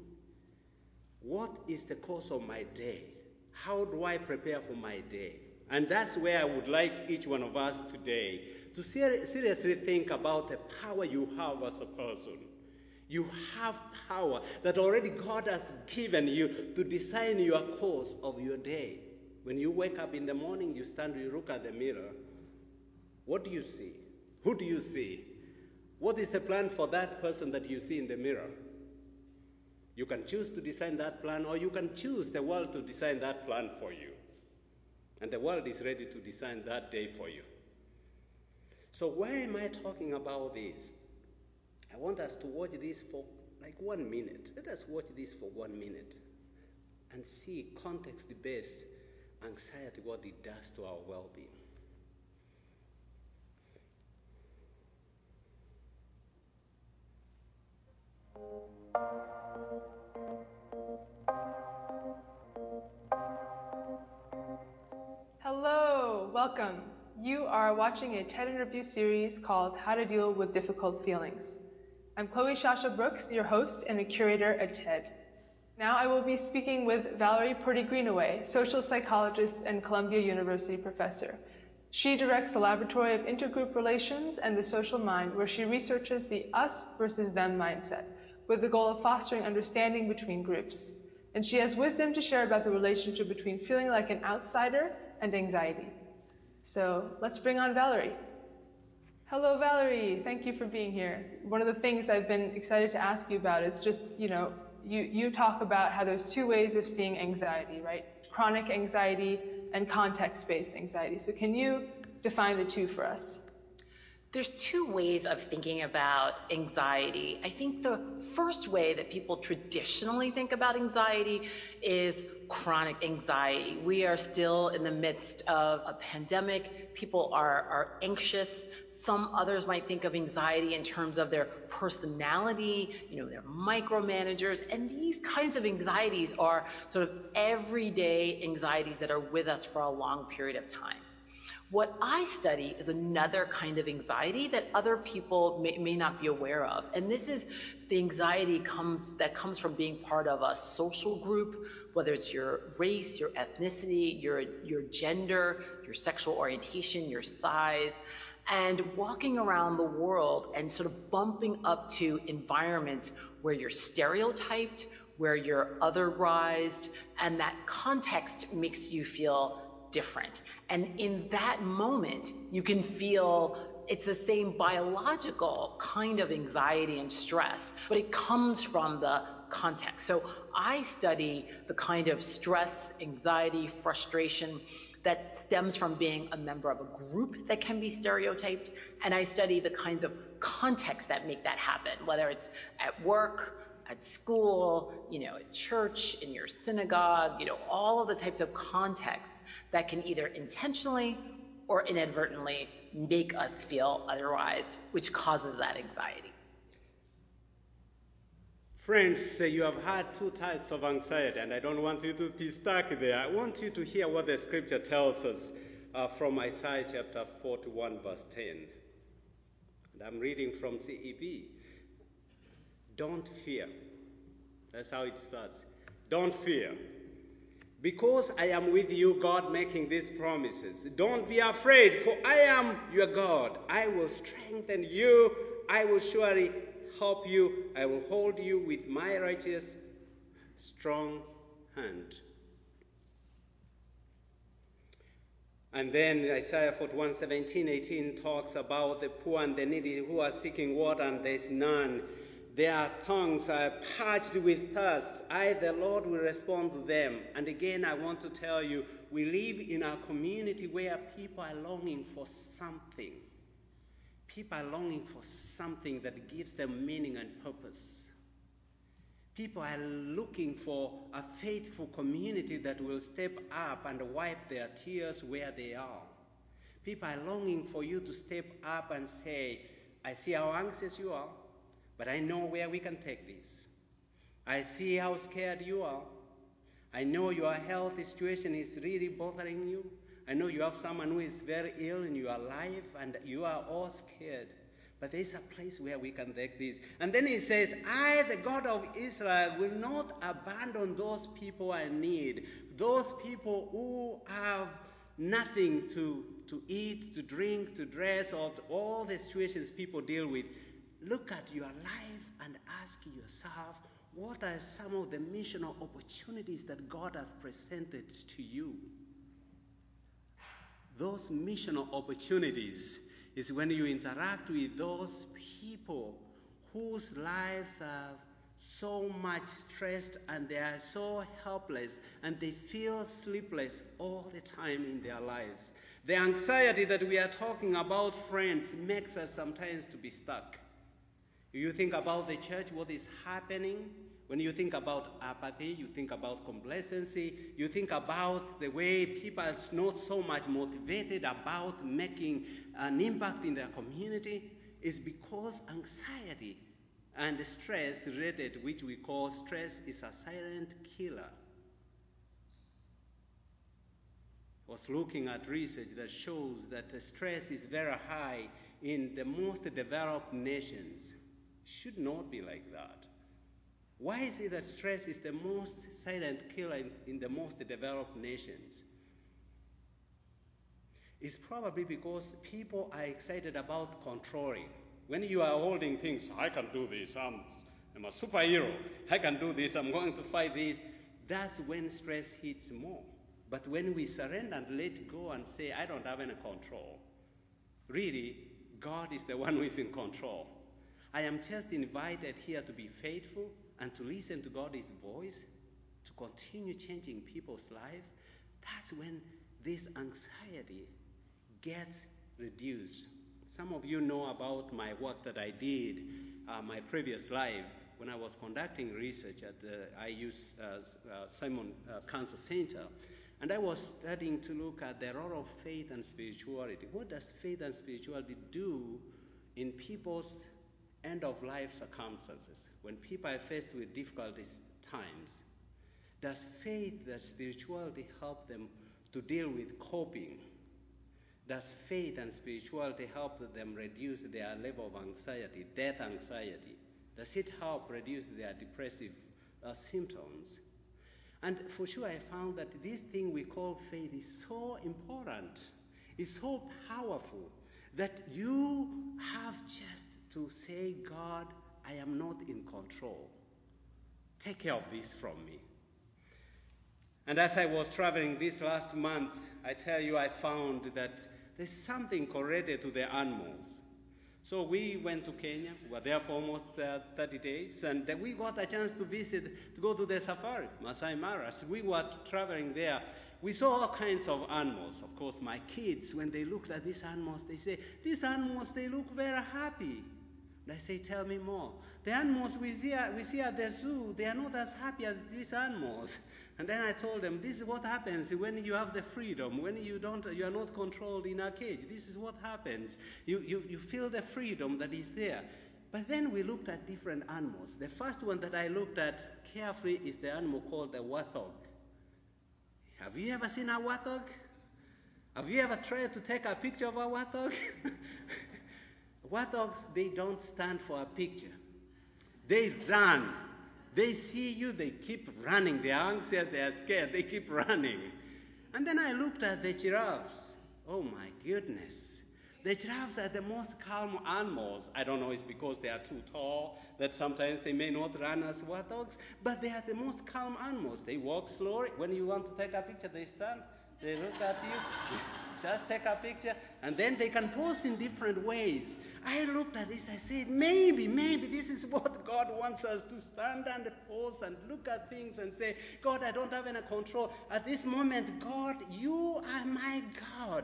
what is the course of my day? How do I prepare for my day? And that's where I would like each one of us today to ser- seriously think about the power you have as a person. You have power that already God has given you to design your course of your day. When you wake up in the morning, you stand, you look at the mirror. What do you see? Who do you see? What is the plan for that person that you see in the mirror? You can choose to design that plan, or you can choose the world to design that plan for you. And the world is ready to design that day for you. So, why am I talking about this? I want us to watch this for like one minute. Let us watch this for one minute and see context based anxiety, what it does to our well being. Hello, welcome. You are watching a TED interview series called How to Deal with Difficult Feelings. I'm Chloe Shasha Brooks, your host and a curator at TED. Now I will be speaking with Valerie Purdie Greenaway, social psychologist and Columbia University professor. She directs the Laboratory of Intergroup Relations and the Social Mind, where she researches the us versus them mindset, with the goal of fostering understanding between groups. And she has wisdom to share about the relationship between feeling like an outsider and anxiety. So let's bring on Valerie. Hello, Valerie. Thank you for being here. One of the things I've been excited to ask you about is just, you know, you, you talk about how there's two ways of seeing anxiety, right? Chronic anxiety and context based anxiety. So, can you define the two for us? There's two ways of thinking about anxiety. I think the first way that people traditionally think about anxiety is chronic anxiety. We are still in the midst of a pandemic. People are, are anxious. Some others might think of anxiety in terms of their personality, you know, they're micromanagers. And these kinds of anxieties are sort of everyday anxieties that are with us for a long period of time. What I study is another kind of anxiety that other people may, may, not be aware of. And this is the anxiety comes that comes from being part of a social group, whether it's your race, your ethnicity, your your gender, your sexual orientation, your size, and walking around the world and sort of bumping up to environments where you're stereotyped, where you're otherized, and that context makes you feel different. And in that moment, you can feel it's the same biological kind of anxiety and stress, but it comes from the context. So I study the kind of stress, anxiety, frustration that stems from being a member of a group that can be stereotyped, and I study the kinds of contexts that make that happen, whether it's at work, at school, you know, at church, in your synagogue, you know, all of the types of contexts that can either intentionally or inadvertently make us feel otherwise, which causes that anxiety. Friends, you have had two types of anxiety, and I don't want you to be stuck there. I want you to hear what the scripture tells us uh, from Isaiah chapter 41, verse 10. And I'm reading from CEB. Don't fear. That's how it starts. Don't fear. Because I am with you, God making these promises. Don't be afraid, for I am your God. I will strengthen you. I will surely help you. I will hold you with my righteous, strong hand. And then Isaiah 41, 17, 18 talks about the poor and the needy who are seeking water and there's none. Their tongues are parched with thirst. I, the Lord, will respond to them. And again, I want to tell you, we live in a community where people are longing for something. People are longing for something that gives them meaning and purpose. People are looking for a faithful community that will step up and wipe their tears where they are. People are longing for you to step up and say, I see how anxious you are. But I know where we can take this. I see how scared you are. I know your health situation is really bothering you. I know you have someone who is very ill in your life and you are all scared. But there is a place where we can take this. And then he says, I, the God of Israel, will not abandon those people I need, those people who have nothing to, to eat, to drink, to dress, or to all the situations people deal with. Look at your life and ask yourself what are some of the missional opportunities that God has presented to you? Those missional opportunities is when you interact with those people whose lives are so much stressed and they are so helpless and they feel sleepless all the time in their lives. The anxiety that we are talking about, friends, makes us sometimes to be stuck. You think about the church, what is happening. When you think about apathy, you think about complacency, you think about the way people are not so much motivated about making an impact in their community, is because anxiety and stress related, which we call stress, is a silent killer. I was looking at research that shows that stress is very high in the most developed nations. Should not be like that. Why is it that stress is the most silent killer in, in the most developed nations? It's probably because people are excited about controlling. When you are holding things, I can do this, I'm, I'm a superhero, I can do this, I'm going to fight this, that's when stress hits more. But when we surrender and let go and say, I don't have any control, really, God is the one who is in control. I am just invited here to be faithful and to listen to God's voice, to continue changing people's lives. That's when this anxiety gets reduced. Some of you know about my work that I did, uh, my previous life, when I was conducting research at the IU uh, uh, Simon uh, Cancer Center. And I was starting to look at the role of faith and spirituality. What does faith and spirituality do in people's end of life circumstances when people are faced with difficult times? Does faith, does spirituality help them to deal with coping? Does faith and spirituality help them reduce their level of anxiety, death anxiety? Does it help reduce their depressive uh, symptoms? And for sure, I found that this thing we call faith is so important, it's so powerful that you have just to say, God, I am not in control. Take care of this from me. And as I was traveling this last month, I tell you, I found that there's something correlated to the animals. So we went to Kenya. We were there for almost uh, 30 days, and we got a chance to visit, to go to the safari, Masai Mara. We were traveling there, we saw all kinds of animals. Of course, my kids, when they looked at these animals, they say, "These animals, they look very happy." I say, "Tell me more." The animals we see, we see at the zoo, they are not as happy as these animals. And then I told them, this is what happens when you have the freedom, when you don't, you are not controlled in a cage. This is what happens. You, you, you feel the freedom that is there. But then we looked at different animals. The first one that I looked at carefully is the animal called the warthog. Have you ever seen a warthog? Have you ever tried to take a picture of a warthog? Warthogs, they don't stand for a picture. They run. They see you, they keep running. They are anxious, they are scared, they keep running. And then I looked at the giraffes. Oh my goodness. The giraffes are the most calm animals. I don't know, it's because they are too tall that sometimes they may not run as war dogs, but they are the most calm animals. They walk slowly. When you want to take a picture, they stand, they look at you, just take a picture, and then they can pose in different ways. I looked at this, I said, maybe, maybe this is what God wants us to stand and pause and look at things and say, God, I don't have any control. At this moment, God, you are my God.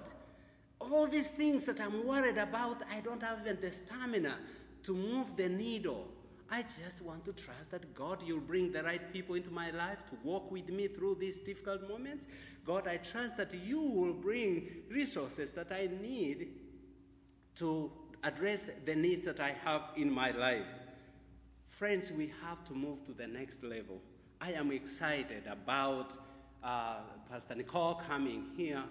All these things that I'm worried about, I don't have even the stamina to move the needle. I just want to trust that God, you'll bring the right people into my life to walk with me through these difficult moments. God, I trust that you will bring resources that I need to address the needs that I have in my life. Friends, we have to move to the next level. I am excited about uh, Pastor Nicole coming here.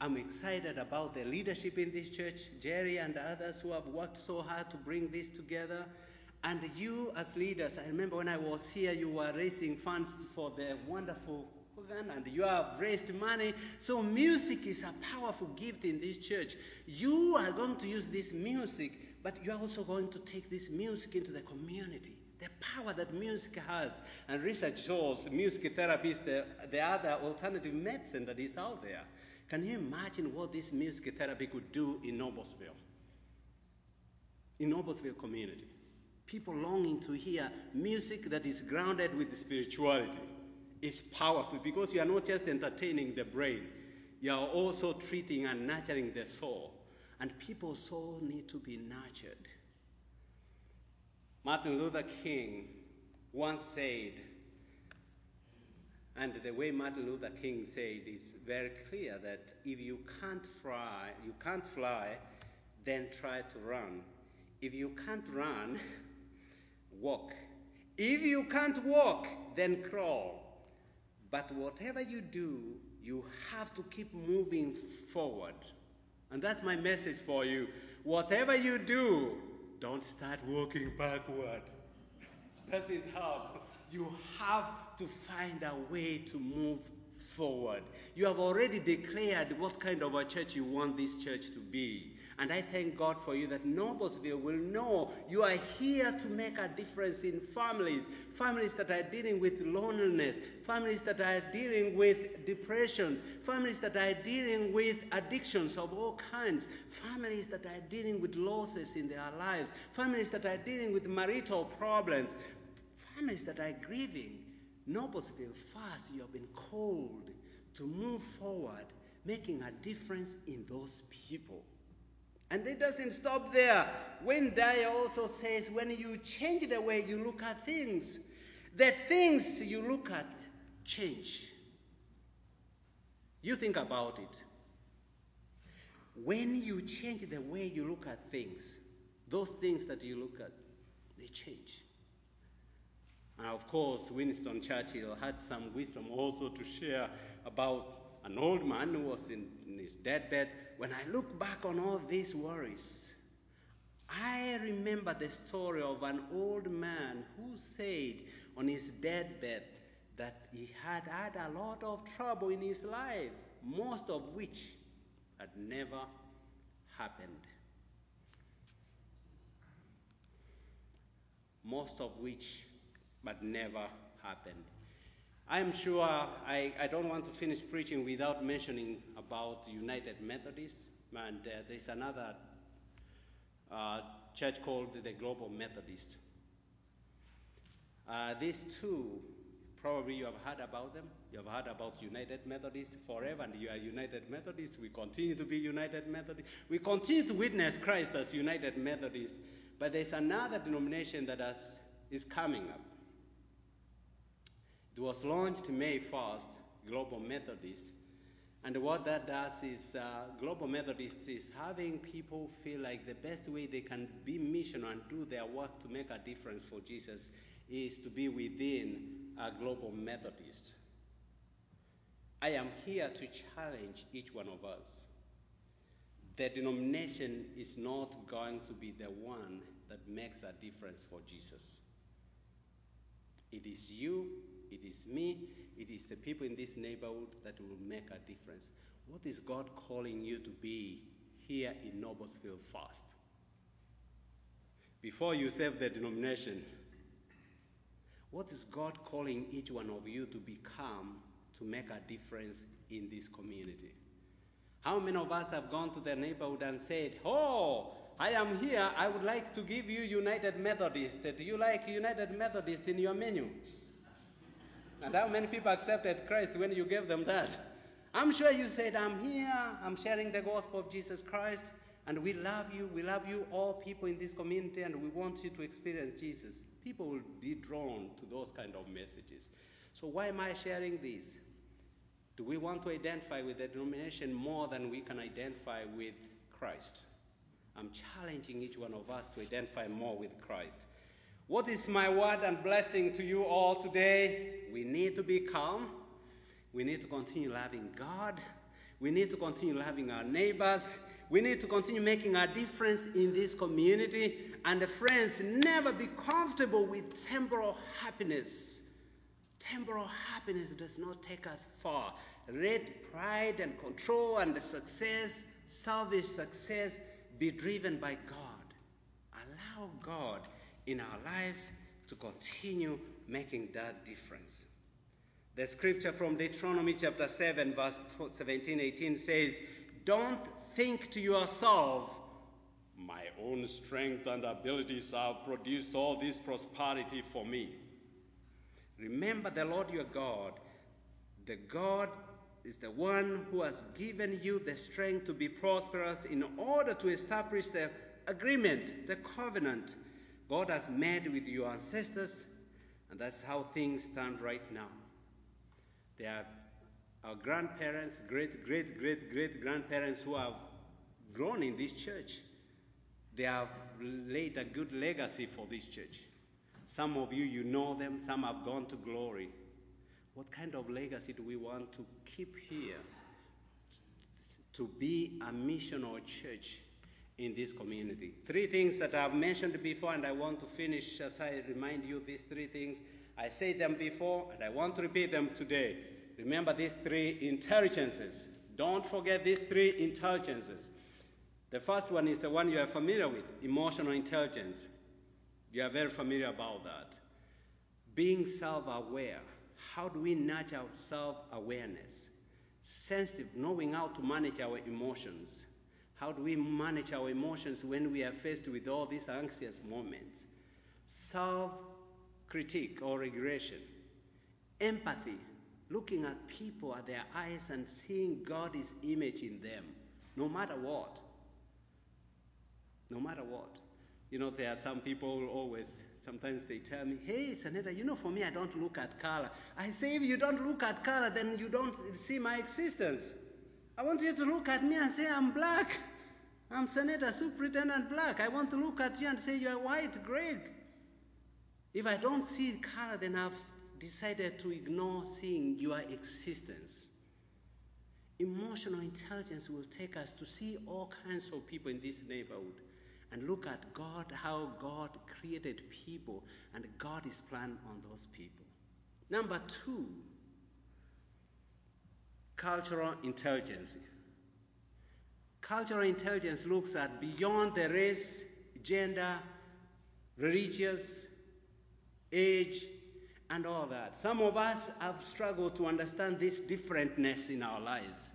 I'm excited about the leadership in this church, Jerry and others who have worked so hard to bring this together. And you, as leaders, I remember when I was here, you were raising funds for the wonderful organ and you have raised money. So, music is a powerful gift in this church. You are going to use this music, but you are also going to take this music into the community. The power that music has. And research shows music therapy is the, the other alternative medicine that is out there. Can you imagine what this music therapy could do in Noblesville? In Noblesville community. People longing to hear music that is grounded with spirituality is powerful because you are not just entertaining the brain, you are also treating and nurturing the soul. And people's soul need to be nurtured. Martin Luther King once said, and the way Martin Luther King said is very clear that if you can't fly, you can't fly, then try to run. If you can't run, walk. If you can't walk, then crawl. But whatever you do, You have to keep moving forward. And that's my message for you. Whatever you do, don't start walking backward. Doesn't help. You have to find a way to move forward. You have already declared what kind of a church you want this church to be. And I thank God for you that Noblesville will know you are here to make a difference in families. Families that are dealing with loneliness, families that are dealing with depressions, families that are dealing with addictions of all kinds, families that are dealing with losses in their lives, families that are dealing with marital problems, families that are grieving. Noblesville, First, you have been called to move forward, making a difference in those people. And it doesn't stop there. Wayne Dyer also says, when you change the way you look at things, the things you look at change. You think about it. When you change the way you look at things, those things that you look at, they change. And of course, Winston Churchill had some wisdom also to share about an old man who was in, in his deathbed. When I look back on all these worries, I remember the story of an old man who said on his deathbed that he had had a lot of trouble in his life, most of which had never happened. Most of which but never happened. I am sure I, I don't want to finish preaching without mentioning about United Methodists, and uh, there's another uh, church called the Global Methodist. Uh, these two, probably you have heard about them. You have heard about United Methodist forever, and you are United Methodist. We continue to be United Methodist. We continue to witness Christ as United Methodist, but there's another denomination that has, is coming up. It was launched May 1st, Global Methodist. And what that does is, uh, Global Methodist is having people feel like the best way they can be missional and do their work to make a difference for Jesus is to be within a Global Methodist. I am here to challenge each one of us. The denomination is not going to be the one that makes a difference for Jesus. It is you it is me, it is the people in this neighborhood that will make a difference. What is God calling you to be here in Noblesville first? Before you serve the denomination, what is God calling each one of you to become to make a difference in this community? How many of us have gone to the neighborhood and said, Oh, I am here. I would like to give you United Methodist. Do you like United Methodist in your menu? And how many people accepted Christ when you gave them that? I'm sure you said, I'm here, I'm sharing the gospel of Jesus Christ, and we love you. We love you, all people in this community, and we want you to experience Jesus. People will be drawn to those kind of messages. So, why am I sharing this? Do we want to identify with the denomination more than we can identify with Christ? I'm challenging each one of us to identify more with Christ. What is my word and blessing to you all today? We need to be calm. We need to continue loving God. We need to continue loving our neighbors. We need to continue making a difference in this community. And friends, never be comfortable with temporal happiness. Temporal happiness does not take us far. Let pride and control and success, selfish success, be driven by God. Allow God in our lives to continue making that difference. The scripture from Deuteronomy chapter 7, verse 17 18 says, Don't think to yourself, my own strength and abilities have produced all this prosperity for me. Remember the Lord your God. The God is the one who has given you the strength to be prosperous in order to establish the agreement, the covenant God has made with your ancestors, and that's how things stand right now. They are our grandparents, great, great, great, great grandparents who have grown in this church. They have laid a good legacy for this church. Some of you, you know them, some have gone to glory. What kind of legacy do we want to keep here to be a missional church in this community? Three things that I've mentioned before, and I want to finish as I remind you these three things. I said them before, and I want to repeat them today. Remember these three intelligences. Don't forget these three intelligences. The first one is the one you are familiar with emotional intelligence. You are very familiar about that. Being self aware. How do we nurture self awareness? Sensitive, knowing how to manage our emotions. How do we manage our emotions when we are faced with all these anxious moments? Self critique or regression. Empathy, looking at people at their eyes and seeing God's image in them, no matter what. No matter what. You know, there are some people who always, sometimes they tell me, hey, Saneta, you know, for me, I don't look at color. I say, if you don't look at color, then you don't see my existence. I want you to look at me and say, I'm black. I'm Saneta Superintendent Black. I want to look at you and say, you're white, Greg. If I don't see color, then I've decided to ignore seeing your existence. Emotional intelligence will take us to see all kinds of people in this neighborhood and look at God, how God created people and God is plan on those people. Number two, cultural intelligence. Cultural intelligence looks at beyond the race, gender, religious, age, and all that. Some of us have struggled to understand this differentness in our lives.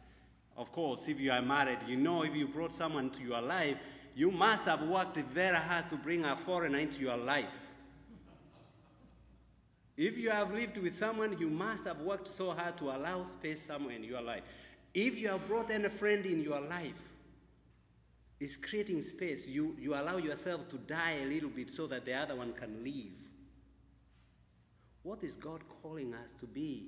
Of course, if you are married, you know if you brought someone to your life, you must have worked very hard to bring a foreigner into your life. If you have lived with someone, you must have worked so hard to allow space somewhere in your life. If you have brought any friend in your life, it's creating space. You, you allow yourself to die a little bit so that the other one can leave. What is God calling us to be?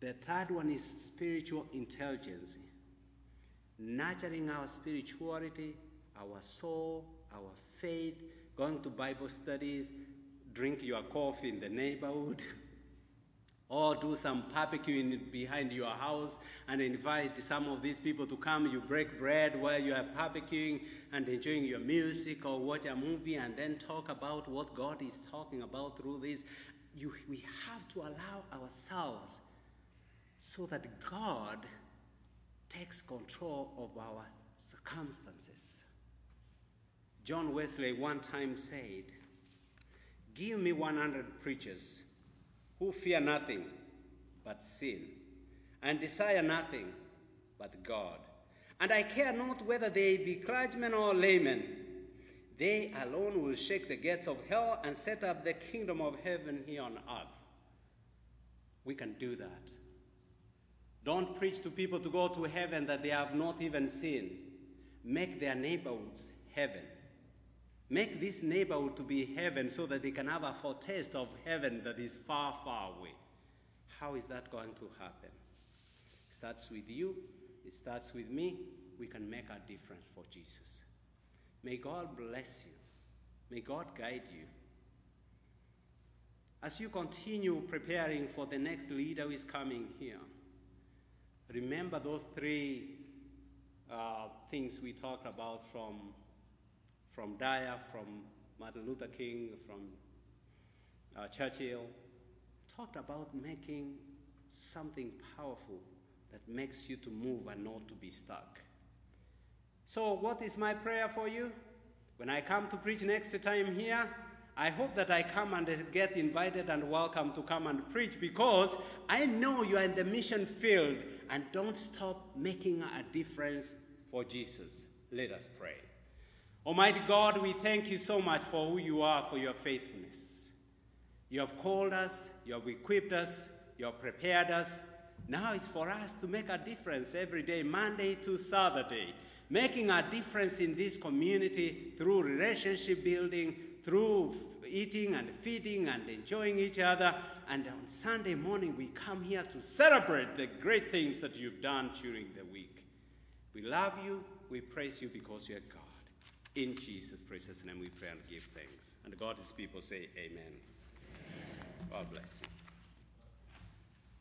The third one is spiritual intelligence, nurturing our spirituality, our soul, our faith, going to Bible studies, drink your coffee in the neighborhood, or do some barbecuing behind your house and invite some of these people to come. You break bread while you are barbecuing and enjoying your music or watch a movie and then talk about what God is talking about through this. You, we have to allow ourselves so that God takes control of our circumstances. John Wesley one time said, Give me 100 preachers who fear nothing but sin and desire nothing but God. And I care not whether they be clergymen or laymen. They alone will shake the gates of hell and set up the kingdom of heaven here on earth. We can do that. Don't preach to people to go to heaven that they have not even seen. Make their neighborhoods heaven. Make this neighborhood to be heaven so that they can have a foretaste of heaven that is far, far away. How is that going to happen? It starts with you, it starts with me. We can make a difference for Jesus. May God bless you. May God guide you. As you continue preparing for the next leader who is coming here, remember those three uh, things we talked about from, from Dyer, from Martin Luther King, from uh, Churchill. Talked about making something powerful that makes you to move and not to be stuck. So, what is my prayer for you? When I come to preach next time here, I hope that I come and get invited and welcome to come and preach because I know you are in the mission field and don't stop making a difference for Jesus. Let us pray. Almighty God, we thank you so much for who you are, for your faithfulness. You have called us, you have equipped us, you have prepared us. Now it's for us to make a difference every day, Monday to Saturday, making a difference in this community through relationship building, through eating and feeding and enjoying each other. And on Sunday morning, we come here to celebrate the great things that you've done during the week. We love you. We praise you because you're God. In Jesus' precious name we pray and give thanks. And God's people say amen. amen. God bless you.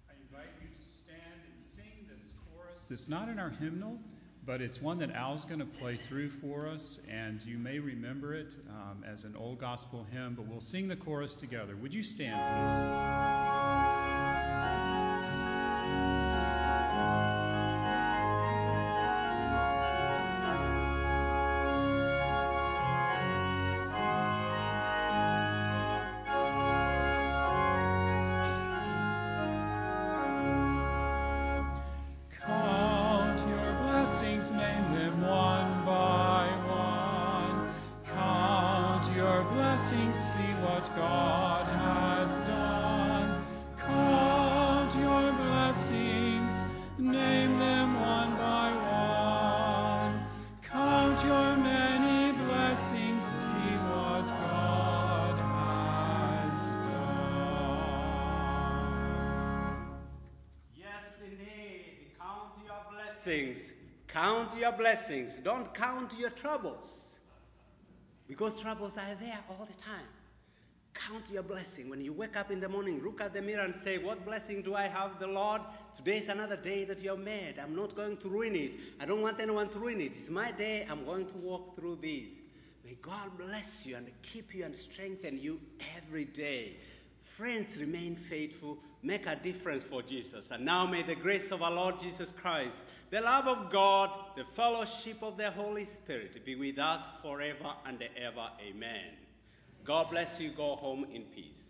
I invite you to stand and sing this chorus. It's not in our hymnal, but it's one that Al's going to play through for us, and you may remember it um, as an old gospel hymn, but we'll sing the chorus together. Would you stand, please? Blessings. Don't count your troubles. Because troubles are there all the time. Count your blessing. When you wake up in the morning, look at the mirror and say, What blessing do I have, the Lord? Today is another day that you have made. I'm not going to ruin it. I don't want anyone to ruin it. It's my day. I'm going to walk through this. May God bless you and keep you and strengthen you every day. Friends, remain faithful. Make a difference for Jesus. And now may the grace of our Lord Jesus Christ, the love of God, the fellowship of the Holy Spirit be with us forever and ever. Amen. God bless you. Go home in peace.